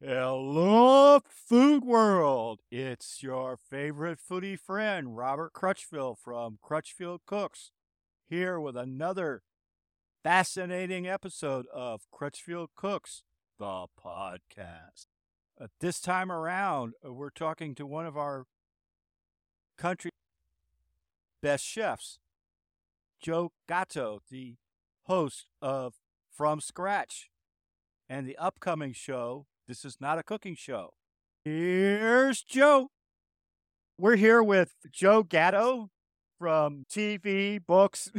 Hello, food world. It's your favorite foodie friend, Robert Crutchfield from Crutchfield Cooks, here with another fascinating episode of Crutchfield Cooks, the podcast. Uh, this time around, uh, we're talking to one of our country best chefs, Joe Gatto, the host of From Scratch and the upcoming show, This is Not a Cooking Show. Here's Joe. We're here with Joe Gatto from TV, books,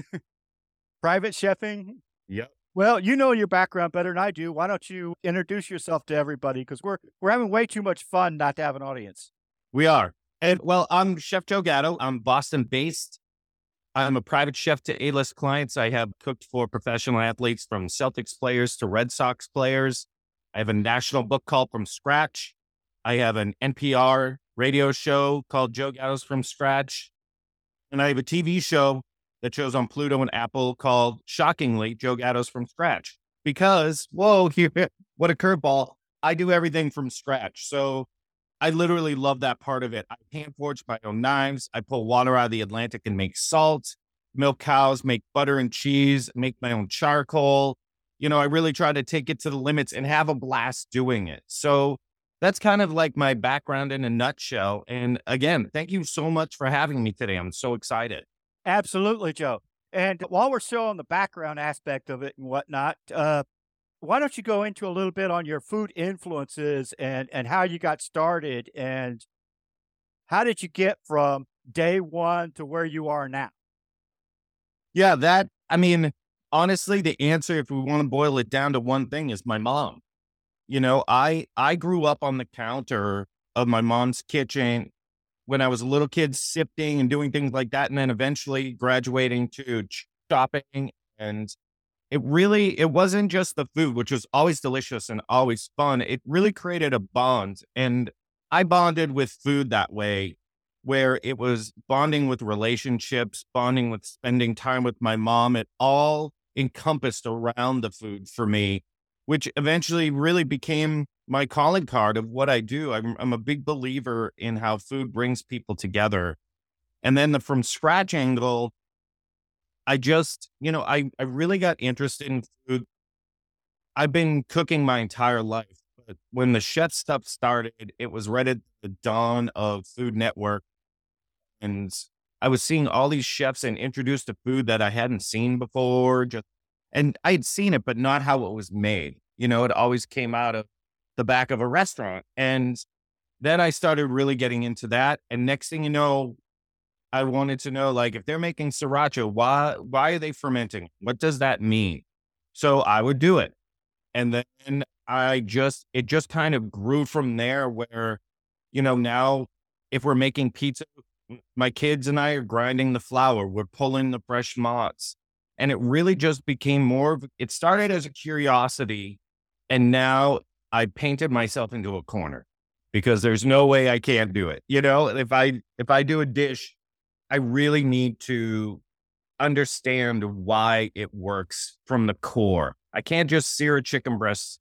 private chefing. Yep. Well, you know your background better than I do. Why don't you introduce yourself to everybody? Because we're we're having way too much fun not to have an audience. We are. And well, I'm Chef Joe Gatto. I'm Boston based. I'm a private chef to A list clients. I have cooked for professional athletes from Celtics players to Red Sox players. I have a national book called From Scratch. I have an NPR radio show called Joe Gatto's From Scratch. And I have a TV show that shows on Pluto and Apple called Shockingly Joe Gatto's From Scratch. Because, whoa, here, what a curveball. I do everything from scratch. So I literally love that part of it. I hand forge my own knives. I pull water out of the Atlantic and make salt, milk cows, make butter and cheese, make my own charcoal. You know, I really try to take it to the limits and have a blast doing it. So that's kind of like my background in a nutshell. And again, thank you so much for having me today. I'm so excited. Absolutely, Joe. And while we're still on the background aspect of it and whatnot, uh, why don't you go into a little bit on your food influences and and how you got started and how did you get from day one to where you are now? Yeah, that, I mean, honestly, the answer, if we want to boil it down to one thing, is my mom. You know, I I grew up on the counter of my mom's kitchen when I was a little kid, sifting and doing things like that, and then eventually graduating to shopping and it really it wasn't just the food which was always delicious and always fun it really created a bond and i bonded with food that way where it was bonding with relationships bonding with spending time with my mom it all encompassed around the food for me which eventually really became my calling card of what i do i'm, I'm a big believer in how food brings people together and then the from scratch angle I just, you know, I, I really got interested in food. I've been cooking my entire life. But when the chef stuff started, it was right at the dawn of Food Network. And I was seeing all these chefs and introduced to food that I hadn't seen before. Just and I had seen it, but not how it was made. You know, it always came out of the back of a restaurant. And then I started really getting into that. And next thing you know, I wanted to know, like, if they're making sriracha, why why are they fermenting? What does that mean? So I would do it, and then I just it just kind of grew from there. Where, you know, now if we're making pizza, my kids and I are grinding the flour, we're pulling the fresh mozz, and it really just became more. Of, it started as a curiosity, and now I painted myself into a corner because there's no way I can't do it. You know, if I if I do a dish I really need to understand why it works from the core. I can't just sear a chicken breast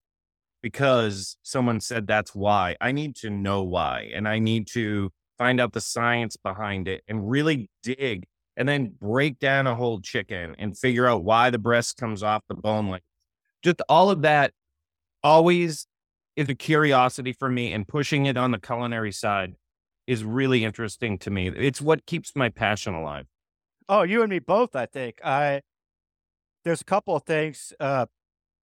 because someone said that's why. I need to know why and I need to find out the science behind it and really dig and then break down a whole chicken and figure out why the breast comes off the bone. Like just all of that always is a curiosity for me and pushing it on the culinary side is really interesting to me. It's what keeps my passion alive. Oh, you and me both, I think. I there's a couple of things. Uh,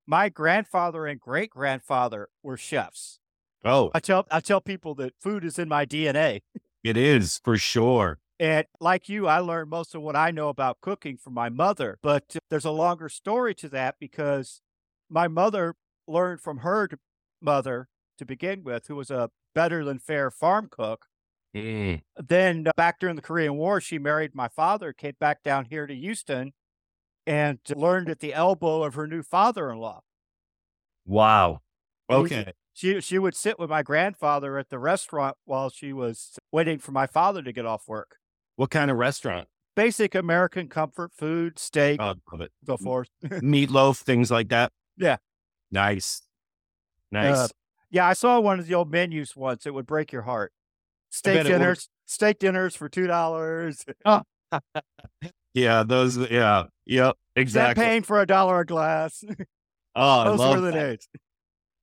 my grandfather and great grandfather were chefs. Oh, I tell I tell people that food is in my DNA. It is for sure. And like you, I learned most of what I know about cooking from my mother. But there's a longer story to that because my mother learned from her mother to begin with, who was a better than fair farm cook. Mm. Then uh, back during the Korean War, she married my father, came back down here to Houston, and learned at the elbow of her new father-in-law. Wow. Okay. She she would sit with my grandfather at the restaurant while she was waiting for my father to get off work. What kind of restaurant? Basic American comfort food, steak, Oh, love it. so forth. Meatloaf, things like that. Yeah. Nice. Nice. Uh, Yeah, I saw one of the old menus once. It would break your heart. Steak bet it would. dinners, steak dinners for two dollars. Yeah, those. Yeah, yep, exactly. Champagne for a dollar a glass. Oh, I Those love were the that. days.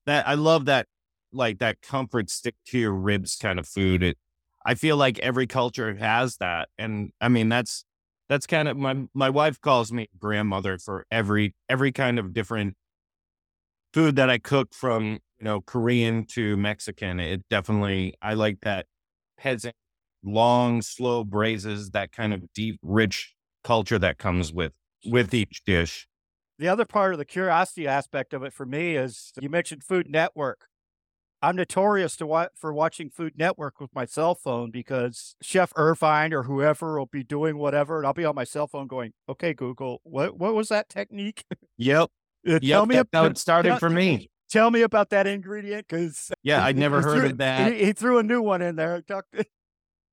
That. I love that, like that comfort stick to your ribs kind of food. It, I feel like every culture has that, and I mean that's that's kind of my my wife calls me grandmother for every every kind of different food that I cook from you know Korean to Mexican. It definitely I like that peasant long slow braises that kind of deep rich culture that comes with with each dish. The other part of the curiosity aspect of it for me is you mentioned Food Network. I'm notorious to wa- for watching Food Network with my cell phone because Chef Irvine or whoever will be doing whatever, and I'll be on my cell phone going, "Okay, Google, what what was that technique? Yep. Uh, Yep, tell me that's how ab- it started tell- for me. Tell me about that ingredient because Yeah, I'd never heard of that. He, he threw a new one in there.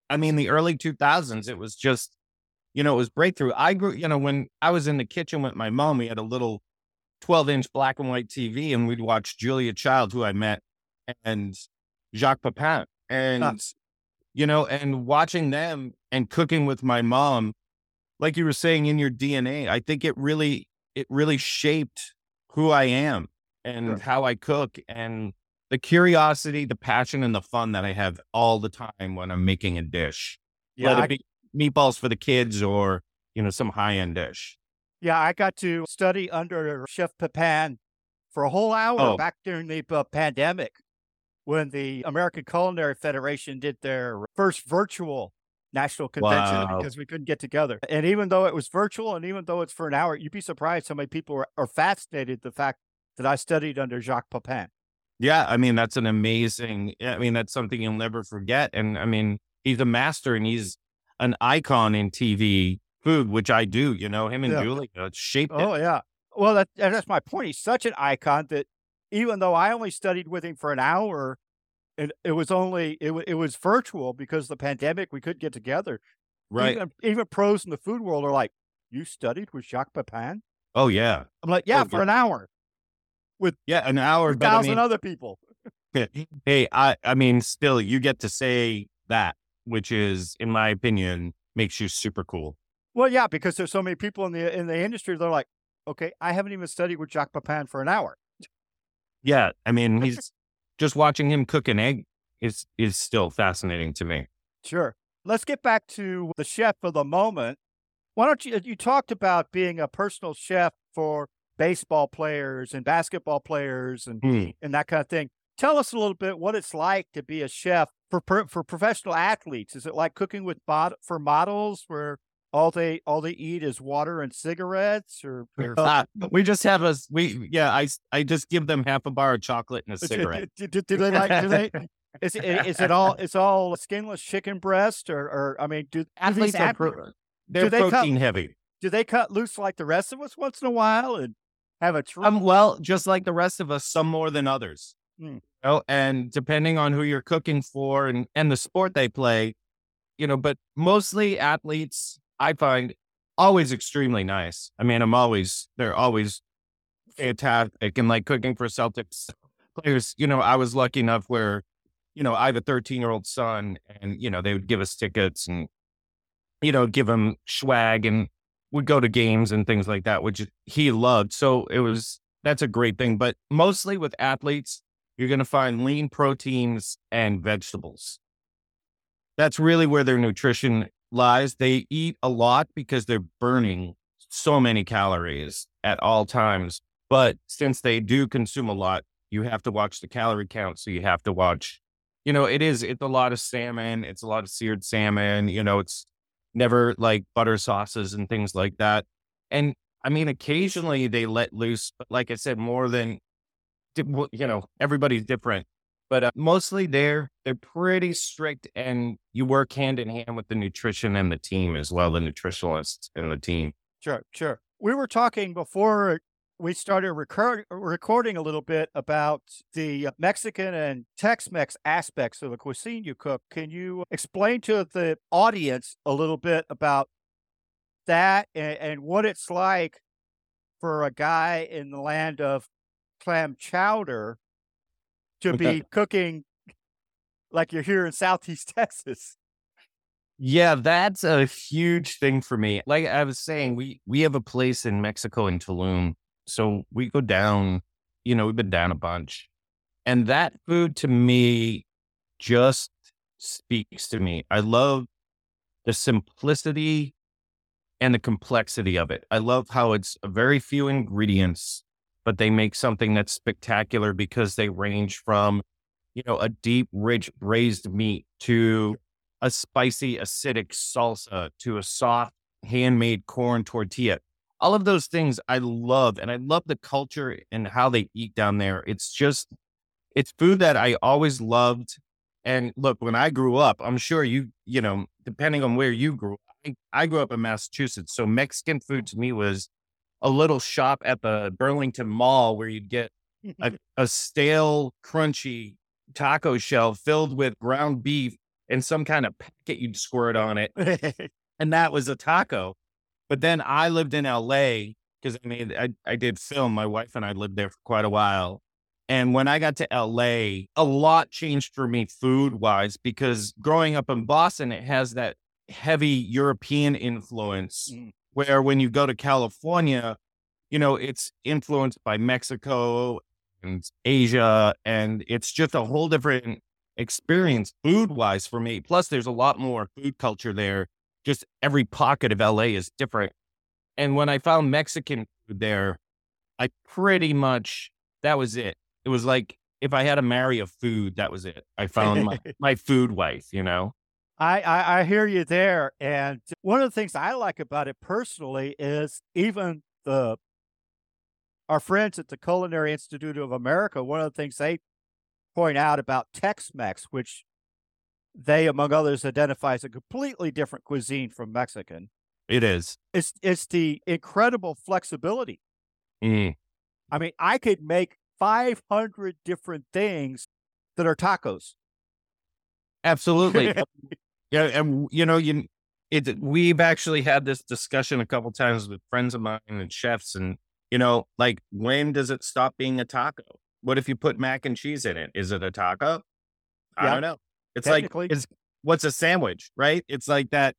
I mean, the early 2000s, it was just, you know, it was breakthrough. I grew, you know, when I was in the kitchen with my mom, we had a little 12 inch black and white TV and we'd watch Julia Child, who I met, and Jacques Pepin. And, you know, and watching them and cooking with my mom, like you were saying in your DNA, I think it really, it really shaped who I am and Sure. how I cook and the curiosity, the passion, and the fun that I have all the time when I'm making a dish. Yeah, Let it be meatballs for the kids or, you know, some high end dish. yeah, I got to study under Chef Pepin for a whole hour Oh. back during the uh, pandemic when the American Culinary Federation did their first virtual national convention Wow. because we couldn't get together. And even though it was virtual and even though it's for an hour, you'd be surprised how many people are, are fascinated the fact that I studied under Jacques Pepin. Yeah. I mean, that's an amazing, I mean, that's something you'll never forget. And I mean, he's a master and he's an icon in TV food, which I do, you know, him and Yeah. Julia it's shaped it. Oh yeah. Well, that, that's my point. He's such an icon that even though I only studied with him for an hour, and it was only it, it was virtual because of the pandemic. We couldn't get together. Right. Even, even pros in the food world are like, "You studied with Jacques Pepin?" oh, yeah. I'm like, oh, "Yeah, Oh, for yeah. an hour, With Yeah. An hour. But I thousand mean, other people." hey, I, I mean, still, you get to say that, which is, in my opinion, makes you super cool. Well, yeah, because there's so many people in the in the industry. They're like, "Okay, I haven't even studied with Jacques Pepin for an hour." Yeah. I mean, he's just watching him cook an egg is, is still fascinating to me. Sure. Let's get back to the chef for the moment. Why don't you? You talked about being a personal chef for baseball players and basketball players and, Hmm. and that kind of thing. Tell us a little bit what it's like to be a chef for for professional athletes. Is it like cooking with mod, for models where all they all they eat is water and cigarettes, or, or Ah, we just have a we yeah i i just give them half a bar of chocolate and a cigarette. do- do- do they like? Do they? Is it, is it all? It's all skinless chicken breast, or, or I mean, do Athletes are pro- they're they cut- protein heavy. do they cut loose like the rest of us once in a while and have a treat? Um, well, just like the rest of us, some more than others. Hmm. You know, and depending on who you're cooking for and and the sport they play, you know, but mostly athletes, I find always extremely nice. I mean, I'm always they're always fantastic and like cooking for Celtics players. You know, I was lucky enough where, you know, I have a 13 year old son, and you know they would give us tickets and, you know, give him swag and would go to games and things like that, which he loved. So it was that's a great thing. But mostly with athletes, you're going to find lean proteins and vegetables. That's really where their nutrition lies. They eat a lot because they're burning so many calories at all times. But since they do consume a lot, you have to watch the calorie count. So you have to watch, you know, it is, it's a lot of salmon. It's a lot of seared salmon. You know, it's never like butter sauces and things like that. And I mean, occasionally they let loose, but like I said, more than, you know, everybody's different. But uh, mostly they're they're pretty strict, and you work hand in hand with the nutrition and the team as well, the nutritionalists and the team. Sure, sure. We were talking before we started record, recording a little bit about the Mexican and Tex-Mex aspects of the cuisine you cook. Can you explain to the audience a little bit about that and, and what it's like for a guy in the land of clam chowder to be cooking like you're here in Southeast Texas. Yeah, that's a huge thing for me. Like I was saying, we we have a place in Mexico in Tulum. So we go down, you know, we've been down a bunch. And that food to me just speaks to me. I love the simplicity and the complexity of it. I love how it's very few ingredients, but they make something that's spectacular because they range from, you know, a deep, rich braised meat to a spicy, acidic salsa to a soft, handmade corn tortilla. All of those things I love. And I love the culture and how they eat down there. It's just, it's food that I always loved. And look, when I grew up, I'm sure you, you know, depending on where you grew up, I, I grew up in Massachusetts. So Mexican food to me was a little shop at the Burlington Mall where you'd get a, a stale, crunchy taco shell filled with ground beef and some kind of packet you'd squirt on it. and that was a taco. But then I lived in LA because I mean, I, I did film. My wife and I lived there for quite a while. And when I got to LA, a lot changed for me food wise because growing up in Boston, it has that heavy European influence. Mm. Where when you go to California, you know, it's influenced by Mexico and Asia, and it's just a whole different experience food wise for me. Plus, there's a lot more food culture there. Just every pocket of LA is different. And when I found Mexican food there, I pretty much, that was it. It was like if I had to marry a food, that was it. I found my, my food wife, you know? I, I, I hear you there. And one of the things I like about it personally is even the our friends at the Culinary Institute of America, one of the things they point out about Tex Mex, which they, among others, identify as a completely different cuisine from Mexican. It is. It's it's the incredible flexibility. Mm. I mean, I could make 500 different things that are tacos. Absolutely. yeah, and you know, you it we've actually had this discussion a couple times with friends of mine and chefs and you know, like when does it stop being a taco? What if you put mac and cheese in it? Is it a taco? I don't know. It's like it's what's a sandwich, right? It's like that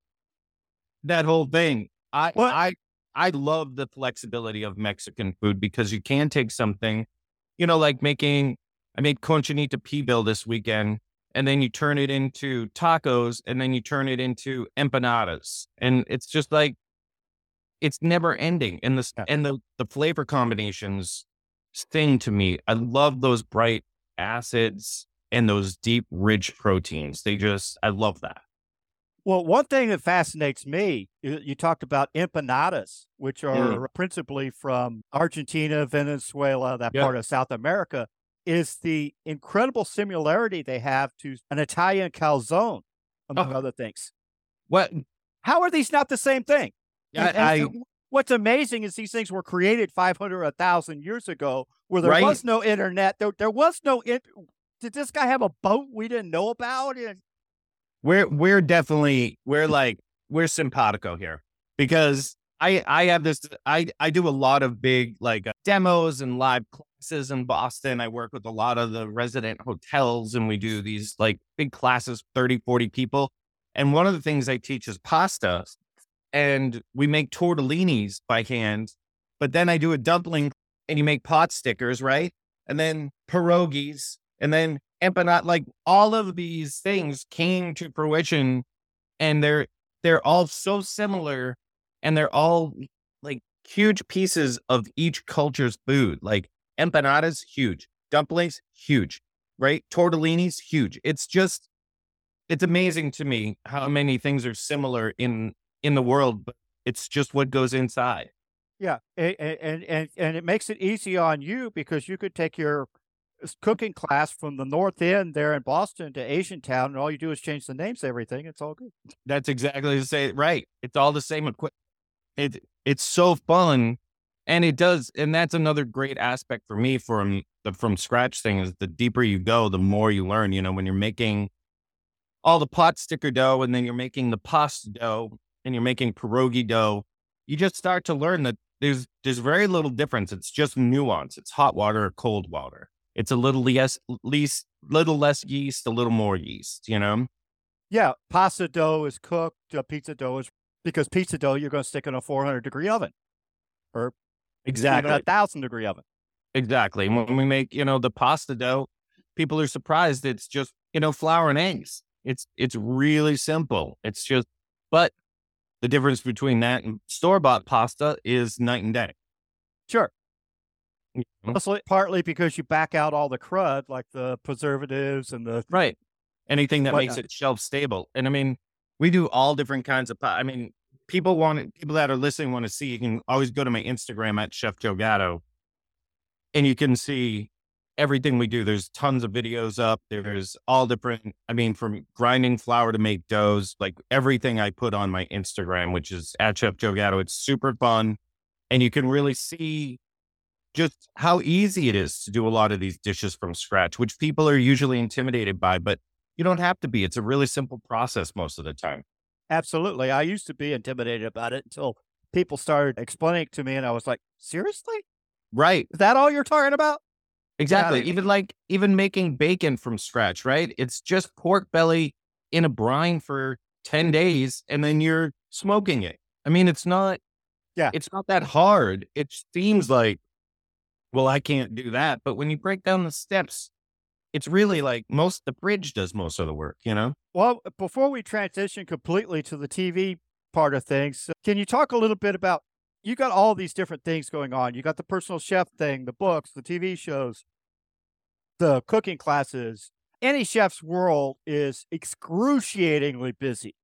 that whole thing. I what? I I love the flexibility of Mexican food because you can take something, you know, like making I made cochinita pibil this weekend, and then you turn it into tacos, and then you turn it into empanadas, and it's just like it's never ending, and the yeah. and the the flavor combinations sting to me. I love those bright acids and those deep, rich proteins. They just, I love that. Well, one thing that fascinates me, you talked about empanadas, which are mm. principally from Argentina, Venezuela, that yep. part of South America, is the incredible similarity they have to an Italian calzone, among oh. other things. What? How are these not the same thing? Yeah, and, and I, what's amazing is these things were created 500 1000 years ago where there right. was no internet there, there was no in- did this guy have a boat we didn't know about and we're we're definitely we're like we're simpatico here because i i have this i i do a lot of big like uh, demos and live in boston i work with a lot of the resident hotels and we do these like big classes 30 40 people and one of the things i teach is pasta and we make tortellinis by hand. But then I do a dumpling and you make pot stickers, right? And then pierogies and then empanada. Like all of these things came to fruition and they're they're all so similar and they're all like huge pieces of each culture's food. Like empanadas, huge. Dumplings, huge. Right? Tortellinis, huge. It's just it's amazing to me how many things are similar in in the world, but it's just what goes inside. Yeah, and and and and it makes it easy on you because you could take your cooking class from the North End there in Boston to Asian Town, and all you do is change the names, everything. It's all good. That's exactly the same. Right. It's all the same equipment. It it's so fun, and it does, and that's another great aspect for me from the from scratch thing is the deeper you go, the more you learn. You know, when you're making all the pot sticker dough, and then you're making the pasta dough, and you're making pierogi dough, you just start to learn that there's there's very little difference. It's just nuance. It's hot water or cold water. It's a little less, least, little less yeast, a little more yeast. You know. Yeah, pasta dough is cooked. Uh, pizza dough is because pizza dough you're going to stick in a 400 degree oven, or exactly a thousand degree oven. Exactly. When we make, you know, the pasta dough, people are surprised it's just, you know, flour and eggs. It's it's really simple. It's just but the difference between that and store bought pasta is night and day. Sure. Mostly, partly because you back out all the crud, like the preservatives and the right, anything that makes it shelf stable. And I mean, we do all different kinds of. I mean, people want people that are listening want to see. You can always go to my Instagram at Chef Joe Gatto, and you can see everything we do. There's tons of videos up. There's all different, I mean, from grinding flour to make doughs, like everything I put on my Instagram, which is at Chef Joe Gatto. It's super fun. And you can really see just how easy it is to do a lot of these dishes from scratch, which people are usually intimidated by, but you don't have to be. It's a really simple process most of the time. Absolutely. I used to be intimidated about it until people started explaining it to me, and I was like, seriously? Right. Is that all you're talking about? Exactly. Even like even making bacon from scratch, right? It's just pork belly in a brine for 10 days and then you're smoking it. I mean, it's not yeah, it's not that hard. It seems like well, I can't do that, but when you break down the steps, it's really like most the bridge does most of the work, you know? Well, before we transition completely to the TV part of things, can you talk a little bit about you got all these different things going on. You got the personal chef thing, the books, the TV shows, the cooking classes. Any chef's world is excruciatingly busy.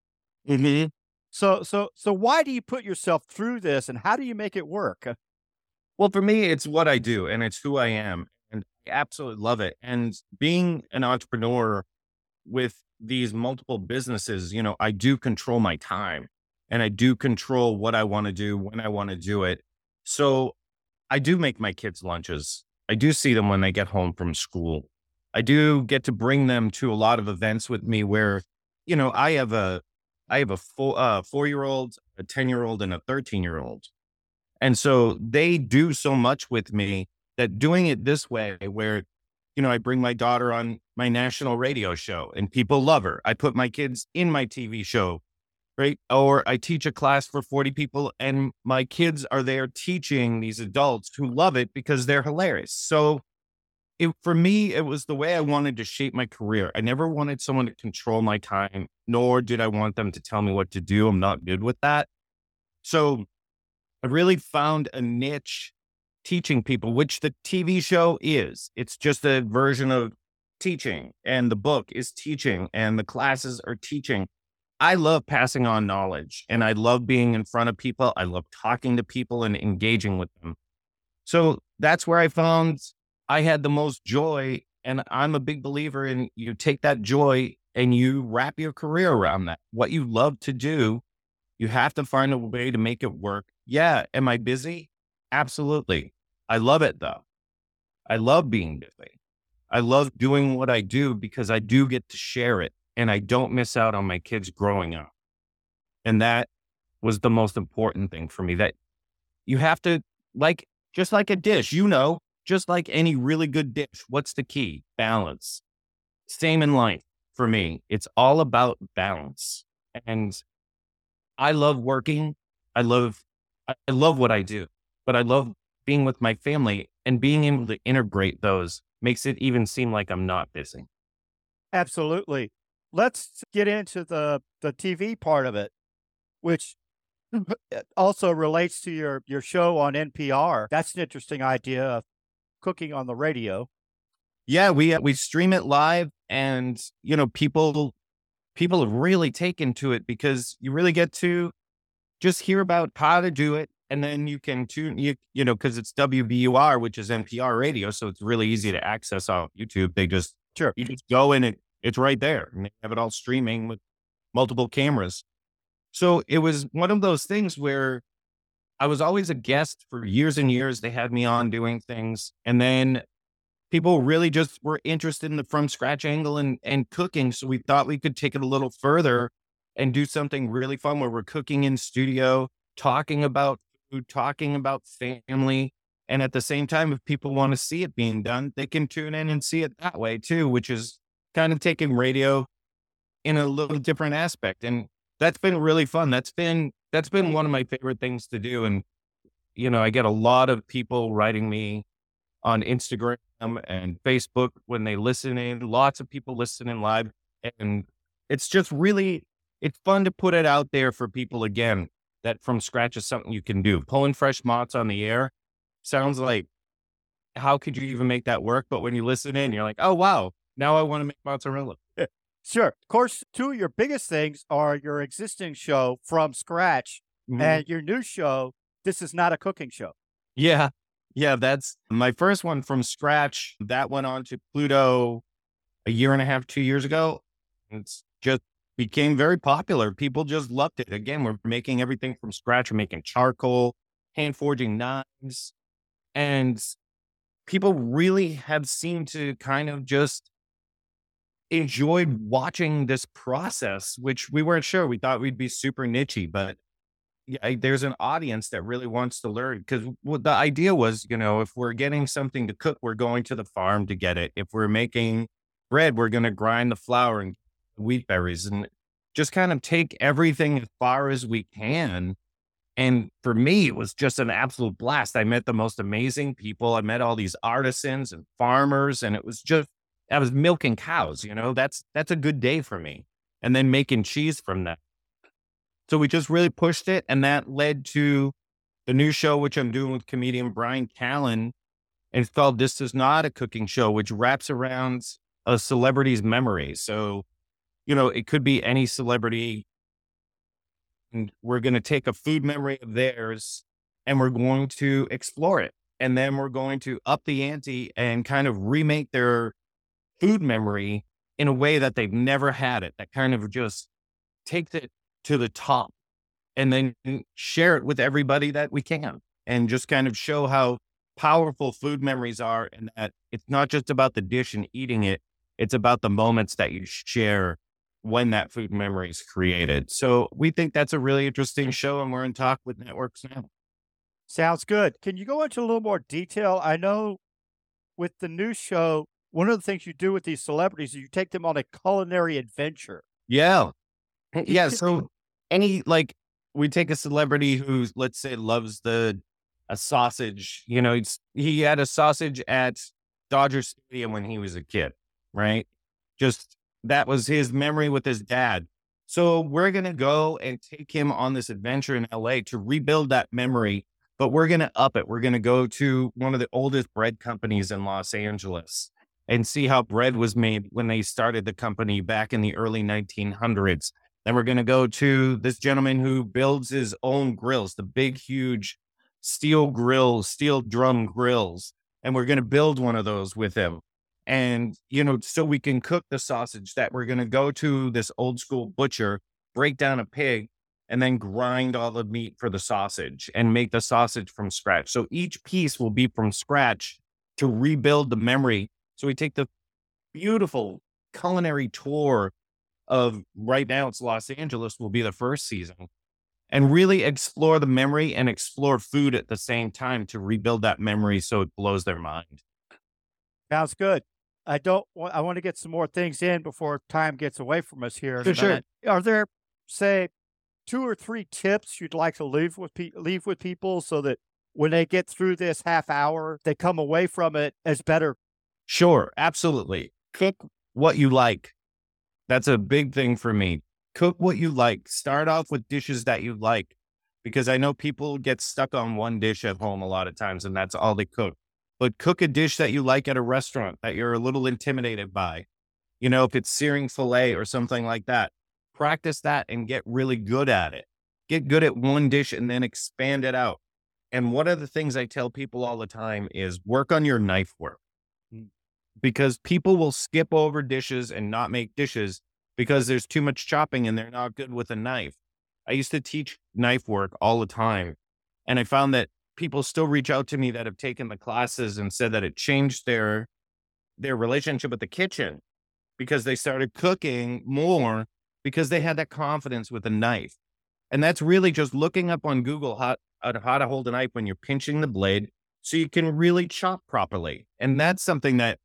Mm-hmm. So, so, so, why do you put yourself through this, and how do you make it work? Well, for me, it's what I do, and it's who I am, and I absolutely love it. And being an entrepreneur with these multiple businesses, you know, I do control my time and I do control what I want to do when I want to do it. So I do make my kids lunches. I do see them when they get home from school. I do get to bring them to a lot of events with me where, you know, I have a I have a four uh, four year old, a ten year old, and a thirteen year old, and so they do so much with me that doing it this way, where you know I bring my daughter on my national radio show and people love her. I put my kids in my TV show right? Or I teach a class for 40 people and my kids are there teaching these adults who love it because they're hilarious. So it, for me, it was the way I wanted to shape my career. I never wanted someone to control my time, nor did I want them to tell me what to do. I'm not good with that. So I really found a niche teaching people, which the TV show is. It's just a version of teaching, and the book is teaching, and the classes are teaching. I love passing on knowledge and I love being in front of people. I love talking to people and engaging with them. So that's where I found I had the most joy. And I'm a big believer in you take that joy and you wrap your career around that. What you love to do, you have to find a way to make it work. Yeah. Am I busy? Absolutely. I love it though. I love being busy. I love doing what I do because I do get to share it and I don't miss out on my kids growing up. And that was the most important thing for me that you have to like just like a dish, you know, just like any really good dish, what's the key? Balance. Same in life for me. It's all about balance. And I love working. I love I love what I do, but I love being with my family and being able to integrate those makes it even seem like I'm not busy. Absolutely let's get into the the TV part of it, which also relates to your your show on NPR. That's an interesting idea of cooking on the radio. Yeah, we uh, we stream it live, and you know people people have really taken to it because you really get to just hear about how to do it, and then you can tune you you know because it's WBUR, which is NPR radio, so it's really easy to access on YouTube. They just sure you just go in and it's right there. And they have it all streaming with multiple cameras. So it was one of those things where I was always a guest for years and years. They had me on doing things. And then people really just were interested in the from scratch angle and, and cooking. So we thought we could take it a little further and do something really fun where we're cooking in studio, talking about talking about family, And at the same time, if people want to see it being done, they can tune in and see it that way too, which is kind of taking radio in a little different aspect. And that's been really fun. That's been that's been one of my favorite things to do. And you know, I get a lot of people writing me on Instagram and Facebook when they listen in. Lots of people listening live, and it's just really it's fun to put it out there for people again. That from scratch is something you can do. Pulling fresh mozz on the air sounds like how could you even make that work? But when you listen in, you're like, oh wow, now I want to make mozzarella. Sure. Of course, two of your biggest things are your existing show from scratch mm-hmm. and your new show. This is not a cooking show. Yeah. Yeah. That's my first one from scratch. That went on to Pluto a year and a half, two years ago. It's just became very popular. People just loved it. Again, we're making everything from scratch. We're making charcoal, hand forging knives. And people really have seemed to kind of just enjoyed watching this process, which we weren't sure. We thought we'd be super nichey, but yeah, there's an audience that really wants to learn because the idea was, you know, if we're getting something to cook, we're going to the farm to get it. If we're making bread, we're going to grind the flour and wheat berries and just kind of take everything as far as we can. And for me, it was just an absolute blast. I met the most amazing people. I met all these artisans and farmers, and it was just I was milking cows, you know, that's, that's a good day for me. And then making cheese from that. So we just really pushed it. And that led to the new show, which I'm doing with comedian Bryan Callen. And it's called This Is Not a Cooking Show, which wraps around a celebrity's memory. So, you know, it could be any celebrity. And we're going to take a food memory of theirs and we're going to explore it. And then we're going to up the ante and kind of remake their food memory in a way that they've never had it, that kind of just takes it to the top and then share it with everybody that we can and just kind of show how powerful food memories are and that it's not just about the dish and eating it, it's about the moments that you share when that food memory is created. So we think that's a really interesting show and we're in talk with networks now. Sounds good. Can you go into a little more detail? I know with the new show, one of the things you do with these celebrities is you take them on a culinary adventure. Yeah. Yeah. So any like we take a celebrity who let's say loves the a sausage, you know, he had a sausage at Dodger Stadium when he was a kid, right? Just that was his memory with his dad. So we're going to go and take him on this adventure in LA to rebuild that memory, but we're going to up it. We're going to go to one of the oldest bread companies in Los Angeles and see how bread was made when they started the company back in the early 1900s. Then we're going to go to this gentleman who builds his own grills, the big, huge steel grills, steel drum grills. And we're going to build one of those with him. And, you know, so we can cook the sausage that we're going to go to this old school butcher, break down a pig, and then grind all the meat for the sausage and make the sausage from scratch. So each piece will be from scratch to rebuild the memory so we take the beautiful culinary tour of right now it's Los Angeles will be the first season and really explore the memory and explore food at the same time to rebuild that memory so it blows their mind. Sounds good. I don't want, I want to get some more things in before time gets away from us here. For sure. Are there, say, two or three tips you'd like to leave with pe- leave with people so that when they get through this half hour, they come away from it as better Sure, absolutely. Cook what you like. That's a big thing for me. Cook what you like. Start off with dishes that you like because I know people get stuck on one dish at home a lot of times and that's all they cook. But cook a dish that you like at a restaurant that you're a little intimidated by. You know, if it's searing filet or something like that, practice that and get really good at it. Get good at one dish and then expand it out. And one of the things I tell people all the time is work on your knife work mm. because people will skip over dishes and not make dishes because there's too much chopping and they're not good with a knife. I used to teach knife work all the time. And I found that people still reach out to me that have taken the classes and said that it changed their their relationship with the kitchen because they started cooking more because they had that confidence with a knife. And that's really just looking up on Google how, how to hold a knife when you're pinching the blade so you can really chop properly. And that's something that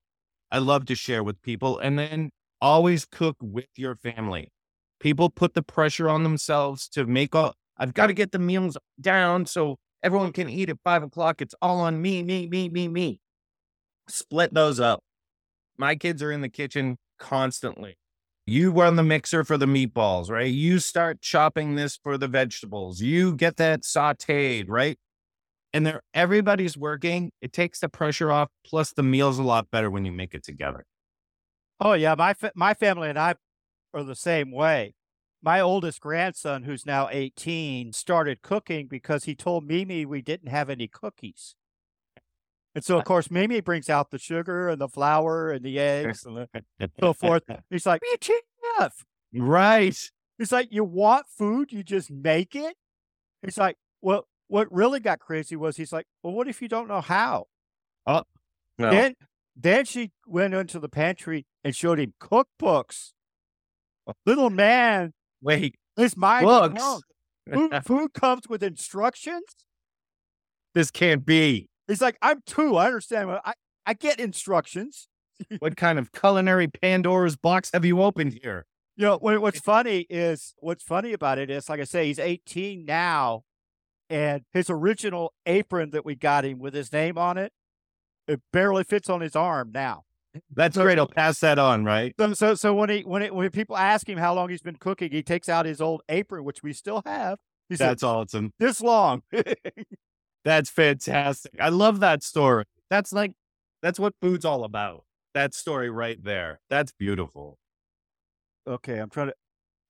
I love to share with people. And then always cook with your family. People put the pressure on themselves to make all, I've got to get the meals down so everyone can eat at five o'clock. It's all on me, me, me, me, me. Split those up. My kids are in the kitchen constantly. You run the mixer for the meatballs, right? You start chopping this for the vegetables. You get that sauteed, right? And there, everybody's working. It takes the pressure off. Plus, the meal's a lot better when you make it together. Oh yeah, my fa- my family and I are the same way. My oldest grandson, who's now 18, started cooking because he told Mimi we didn't have any cookies. And so, of course, Mimi brings out the sugar and the flour and the eggs and so forth. He's like, "Be a chef." Right. He's like, "You want food? You just make it." He's like, "Well, what really got crazy was he's like, well, what if you don't know how?" Oh, no. Then, then she went into the pantry and showed him cookbooks. Little man, Wait, his mind is books. Food, food comes with instructions. this can't be. He's like, I'm two. I understand. I, I get instructions. What kind of culinary Pandora's box have you opened here? You know, what, what's funny is what's funny about it is, like I say, he's 18 now, and his original apron that we got him with his name on it, it barely fits on his arm now. That's great. I'll pass that on, right? So, so, so when he when it, when people ask him how long he's been cooking, he takes out his old apron, which we still have. He said, That's awesome. "This long." That's fantastic. I love that story. That's like, that's what food's all about. That story right there. That's beautiful. okay, I'm trying to.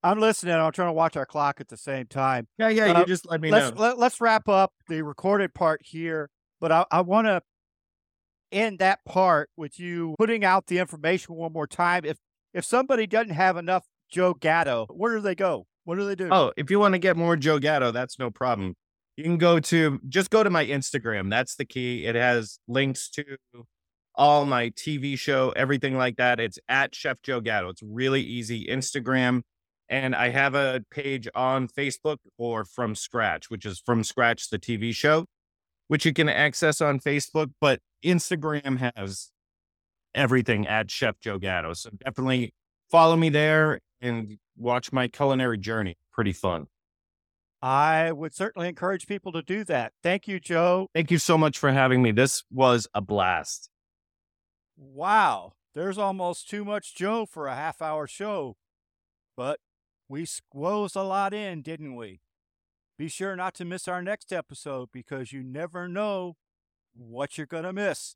I'm listening. I'm trying to watch our clock at the same time. Yeah, yeah. Uh, you just let me let's know. let, let's wrap up the recorded part here, but I, I want to end that part with you putting out the information one more time. If if somebody doesn't have enough Joe Gatto, where do they go? What do they do? Oh, if you want to get more Joe Gatto, that's no problem. You can go to just go to my Instagram. That's the key. It has links to all my TV show, everything like that. It's at Chef Joe Gatto. It's really easy. Instagram. And I have a page on Facebook or From Scratch, which is From Scratch, the TV show, which you can access on Facebook. But Instagram has everything at Chef Joe Gatto. So definitely follow me there and watch my culinary journey. Pretty fun. I would certainly encourage people to do that. Thank you, Joe. Thank you so much for having me. This was a blast. Wow, there's almost too much Joe for a half hour show, but we squoze a lot in, didn't we? Be sure not to miss our next episode because you never know what you're going to miss.